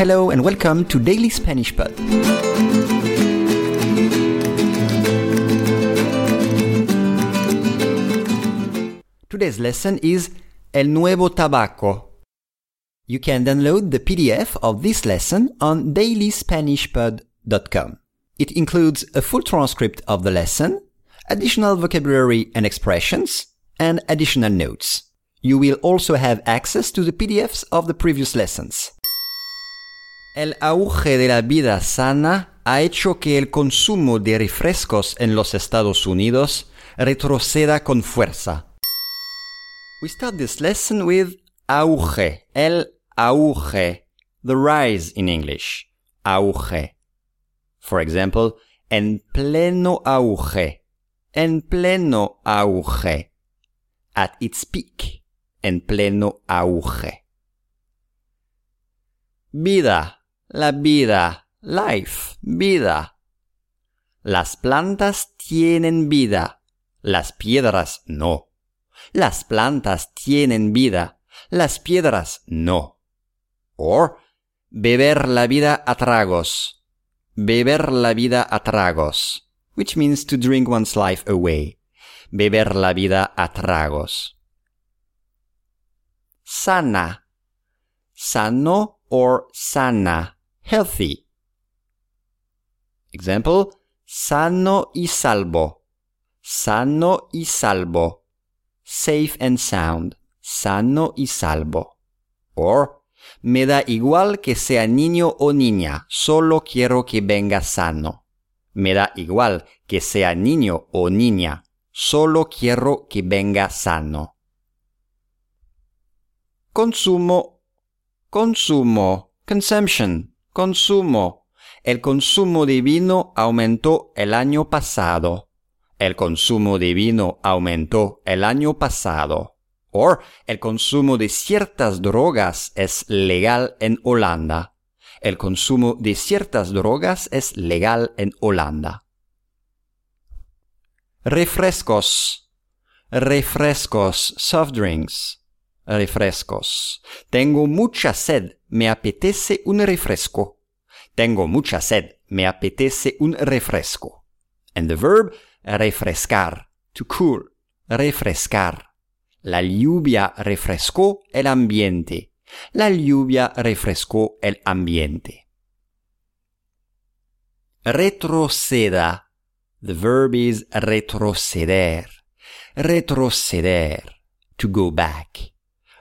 Hello and welcome to Daily Spanish Pod. Today's lesson is El Nuevo Tabaco. You can download the PDF of this lesson on dailyspanishpod.com. It includes a full transcript of the lesson, additional vocabulary and expressions, and additional notes. You will also have access to the PDFs of the previous lessons. El auge de la vida sana ha hecho que el consumo de refrescos en los Estados Unidos retroceda con fuerza. We start this lesson with auge, el auge, the rise in English, auge. For example, en pleno auge, en pleno auge, at its peak, en pleno auge. Vida, la vida, life, vida. Las plantas tienen vida, las piedras no. Las plantas tienen vida, las piedras no. Or, beber la vida a tragos. Beber la vida a tragos, which means to drink one's life away. Beber la vida a tragos. Sana. Sano or sana. Healthy. Example, sano y salvo. Sano y salvo. Safe and sound. Sano y salvo. Or, me da igual que sea niño o niña, solo quiero que venga sano. Me da igual que sea niño o niña, solo quiero que venga sano. Consumo, consumo, consumption, consumo. El consumo de vino aumentó el año pasado. El consumo de vino aumentó el año pasado. Or, el consumo de ciertas drogas es legal en Holanda. El consumo de ciertas drogas es legal en Holanda. Refrescos. Refrescos. Soft drinks. Refrescos. Tengo mucha sed. Me apetece un refresco. Tengo mucha sed. Me apetece un refresco. And the verb refrescar. To cool. Refrescar. La lluvia refrescó el ambiente. La lluvia refrescó el ambiente. Retroceda. The verb is retroceder. Retroceder. To go back.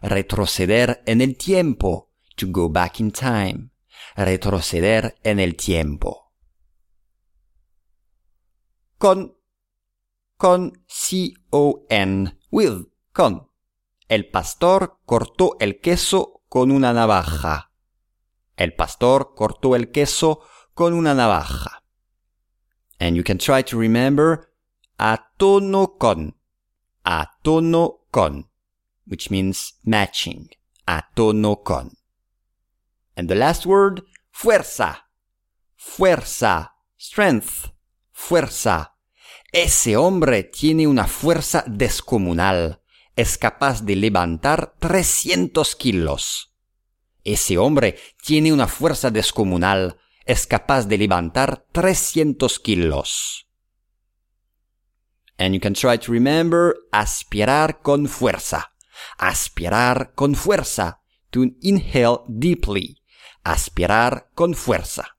Retroceder en el tiempo. To go back in time. Retroceder en el tiempo. Con. Con. C-O-N. With con. El pastor cortó el queso con una navaja. El pastor cortó el queso con una navaja. And you can try to remember a tono con. A tono con. Which means matching. A tono con. And the last word, fuerza. Fuerza. Strength. Fuerza. Ese hombre tiene una fuerza descomunal es capaz de levantar 300 kilos. Ese hombre tiene una fuerza descomunal, es capaz de levantar 300 kilos. And you can try to remember aspirar con fuerza. Aspirar con fuerza. To inhale deeply. Aspirar con fuerza.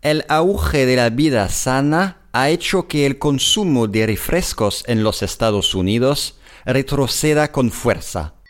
El auge de la vida sana ha hecho que el consumo de refrescos en los Estados Unidos retroceda con fuerza.